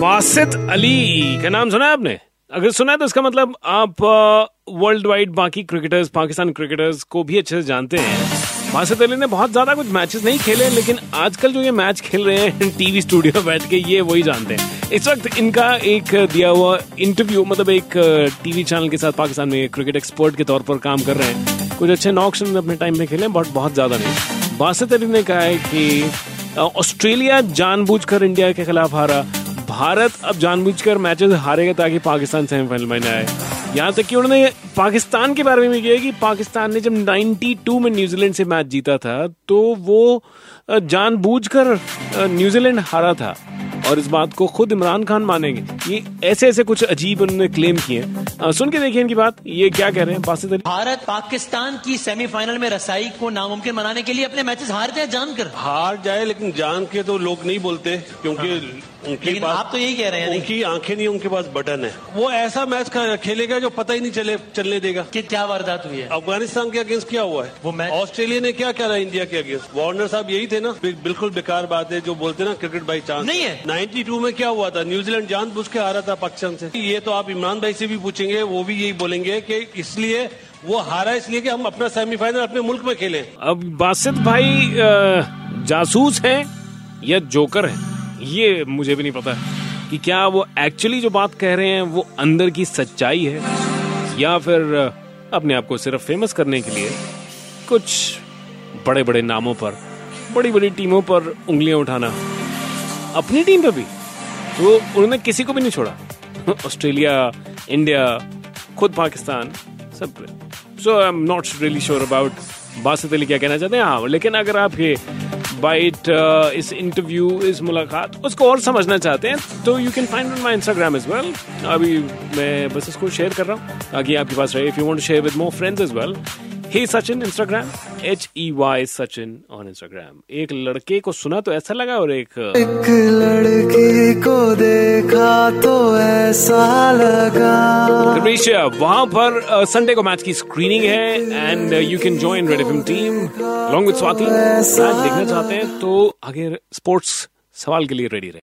वासित अली का नाम सुना है आपने? अगर सुना है तो इसका मतलब आप वर्ल्ड वाइड बाकी क्रिकेटर्स पाकिस्तान क्रिकेटर्स को भी अच्छे से जानते हैं। वासित अली ने बहुत ज़्यादा कुछ मैचेस नहीं खेले, लेकिन आजकल जो ये मैच खेल रहे हैं टीवी स्टूडियो में बैठ के, ये वही जानते हैं। इस वक्त इनका एक दिया हुआ इंटरव्यू मतलब एक टीवी चैनल के साथ पाकिस्तान में क्रिकेट एक्सपर्ट के तौर पर काम कर रहे हैं। कुछ अच्छे नॉक्स अपने टाइम में खेले बट बहुत ज़्यादा नहीं। बासित अली ने कहा है कि ऑस्ट्रेलिया जानबूझकर इंडिया के खिलाफ हारा। भारत अब जानबूझकर मैचेस हारेगा ताकि पाकिस्तान सेमीफाइनल में आए। यहाँ तक कि उन्होंने पाकिस्तान के बारे में भी किया कि पाकिस्तान ने जब 92 में न्यूजीलैंड से मैच जीता था तो वो जानबूझकर न्यूजीलैंड हारा था। और इस बात को खुद इमरान खान मानेंगे। ये ऐसे ऐसे कुछ अजीब उन्होंने क्लेम किए सुन के देखिए इनकी बात ये क्या कह रहे हैं बासित अली भारत पाकिस्तान की सेमीफाइनल में रसाई को नामुमकिन बनाने के लिए अपने मैचेस हार जाए जानकर हार जाए लेकिन जान के तो लोग नहीं बोलते क्योंकि हाँ। उनके पास आप तो यही कह रहे हैं उनकी आँखें नहीं उनके पास बटन है। वो ऐसा मैच खेलेगा जो पता ही नहीं चले चलने देगा। कि क्या वारदात हुई है? अफ़गानिस्तान के अगेंस्ट क्या हुआ है? वो मैच ऑस्ट्रेलिया ने क्या करा इंडिया के अगेंस्ट? वार्नर साहब यही थे ना? बिल्कुल बेकार बात है जो बोलते ना क्रिकेट बाई चांस नहीं है। नाइन्टी में क्या हुआ था? न्यूजीलैंड जान बुझ के हारा था पाकिस्तान से। ये तो आप इमरान भाई से भी पूछेंगे। वो भी यही बोलेंगे कि इसलिए वो हारा इसलिए कि हम अपना सेमीफाइनल अपने मुल्क में खेलें। अब बासित भाई जासूस है या जोकर है? ये मुझे भी नहीं पता कि क्या वो एक्चुअली जो बात कह रहे हैं, वो अंदर की सच्चाई है? या फिर अपने आप को सिर्फ़ फ़ेमस करने के लिए कुछ बड़े बड़े नामों पर बड़ी बड़ी टीमों पर उंगलियाँ उठाना? अपनी टीम पर भी? तो उन्होंने किसी को भी नहीं छोड़ा। ऑस्ट्रेलिया, इंडिया, खुद पाकिस्तान, सब। So I am not really sure about Basit Ali क्या कहना चाहते हैं? हाँ लेकिन अगर आप ये बाइट इस इंटरव्यू इस मुलाकात, उसको और समझना चाहते हैं तो you can find my Instagram as well अभी मैं बस इसको शेयर कर रहा हूँ, ताकि आपके पास रहे। If you want share with more friends as well hey Sachin Instagram H E Y Sachin on Instagram एक लड़के को सुना तो ऐसा लगा और एक एक लड़के को देखा तो ऐसा लगा। वहाँ पर संडे को मैच की स्क्रीनिंग है and you can join red FM team long with Swati match देखना चाहते हैं तो आगे स्पोर्ट्स सवाल के लिए रेडी रहे।